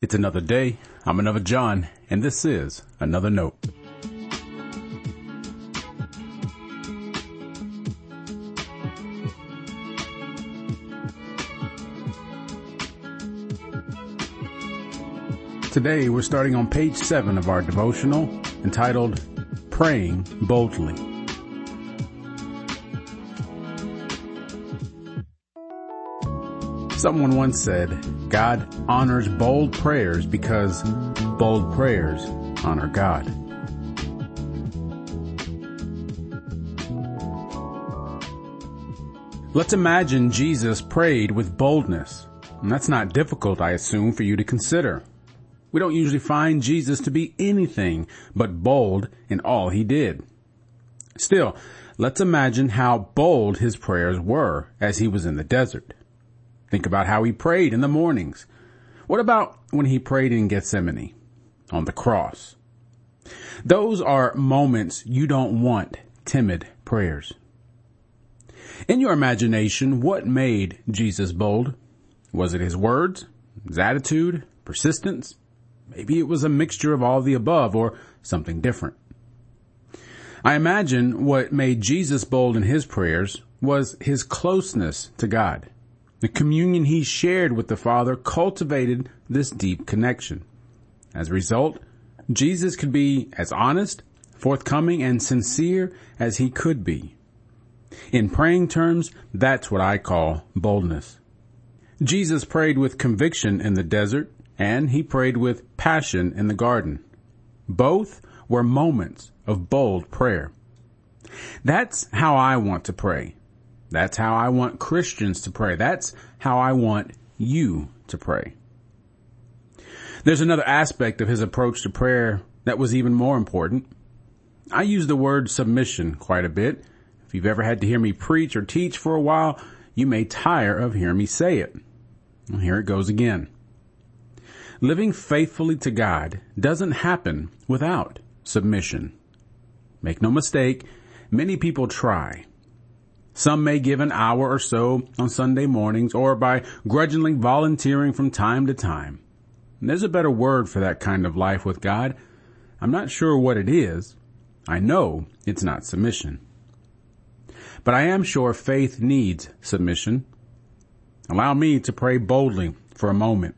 It's another day. I'm another John, and this is another note. Today we're starting on page seven of our devotional entitled Praying Boldly. Someone once said, God honors bold prayers because bold prayers honor God. Let's imagine Jesus prayed with boldness. And that's not difficult, I assume, for you to consider. We don't usually find Jesus to be anything but bold in all he did. Still, let's imagine how bold his prayers were as he was in the desert. Think about how he prayed in the mornings. What about when he prayed in Gethsemane on the cross? Those are moments you don't want timid prayers. In your imagination, what made Jesus bold? Was it his words, his attitude, persistence? Maybe it was a mixture of all the above or something different. I imagine what made Jesus bold in his prayers was his closeness to God. The communion he shared with the Father cultivated this deep connection. As a result, Jesus could be as honest, forthcoming, and sincere as he could be. In praying terms, that's what I call boldness. Jesus prayed with conviction in the desert, and he prayed with passion in the garden. Both were moments of bold prayer. That's how I want to pray. That's how I want Christians to pray. That's how I want you to pray. There's another aspect of his approach to prayer that was even more important. I use the word submission quite a bit. If you've ever had to hear me preach or teach for a while, you may tire of hearing me say it. Well, here it goes again. Living faithfully to God doesn't happen without submission. Make no mistake, many people try. Some may give an hour or so on Sunday mornings or by grudgingly volunteering from time to time. And there's a better word for that kind of life with God. I'm not sure what it is. I know it's not submission. But I am sure faith needs submission. Allow me to pray boldly for a moment.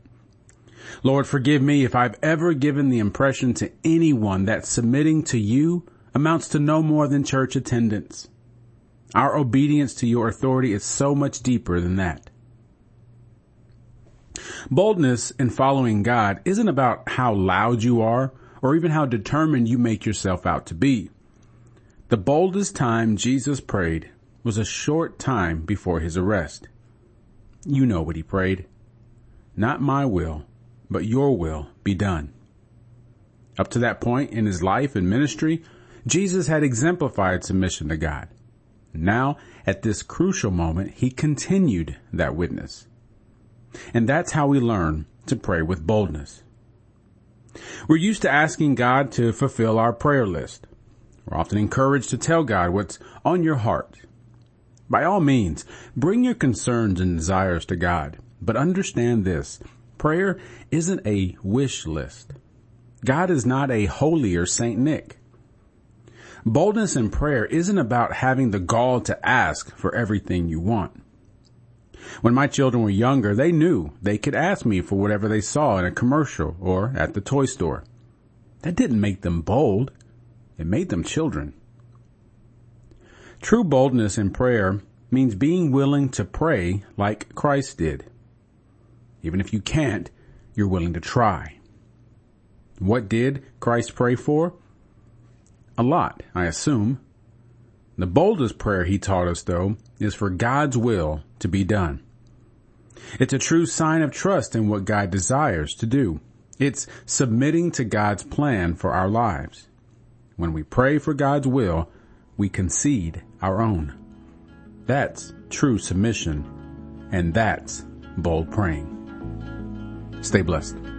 Lord, forgive me if I've ever given the impression to anyone that submitting to you amounts to no more than church attendance. Our obedience to your authority is so much deeper than that. Boldness in following God isn't about how loud you are or even how determined you make yourself out to be. The boldest time Jesus prayed was a short time before his arrest. You know what he prayed. Not my will, but your will be done. Up to that point in his life and ministry, Jesus had exemplified submission to God. Now, at this crucial moment, he continued that witness. And that's how we learn to pray with boldness. We're used to asking God to fulfill our prayer list. We're often encouraged to tell God what's on your heart. By all means, bring your concerns and desires to God, but understand this. Prayer isn't a wish list. God is not a holier Saint Nick. Boldness in prayer isn't about having the gall to ask for everything you want. When my children were younger, they knew they could ask me for whatever they saw in a commercial or at the toy store. That didn't make them bold. It made them children. True boldness in prayer means being willing to pray like Christ did. Even if you can't, you're willing to try. What did Christ pray for? A lot, I assume. The boldest prayer he taught us, though, is for God's will to be done. It's a true sign of trust in what God desires to do. It's submitting to God's plan for our lives. When we pray for God's will, we concede our own. That's true submission, and that's bold praying. Stay blessed.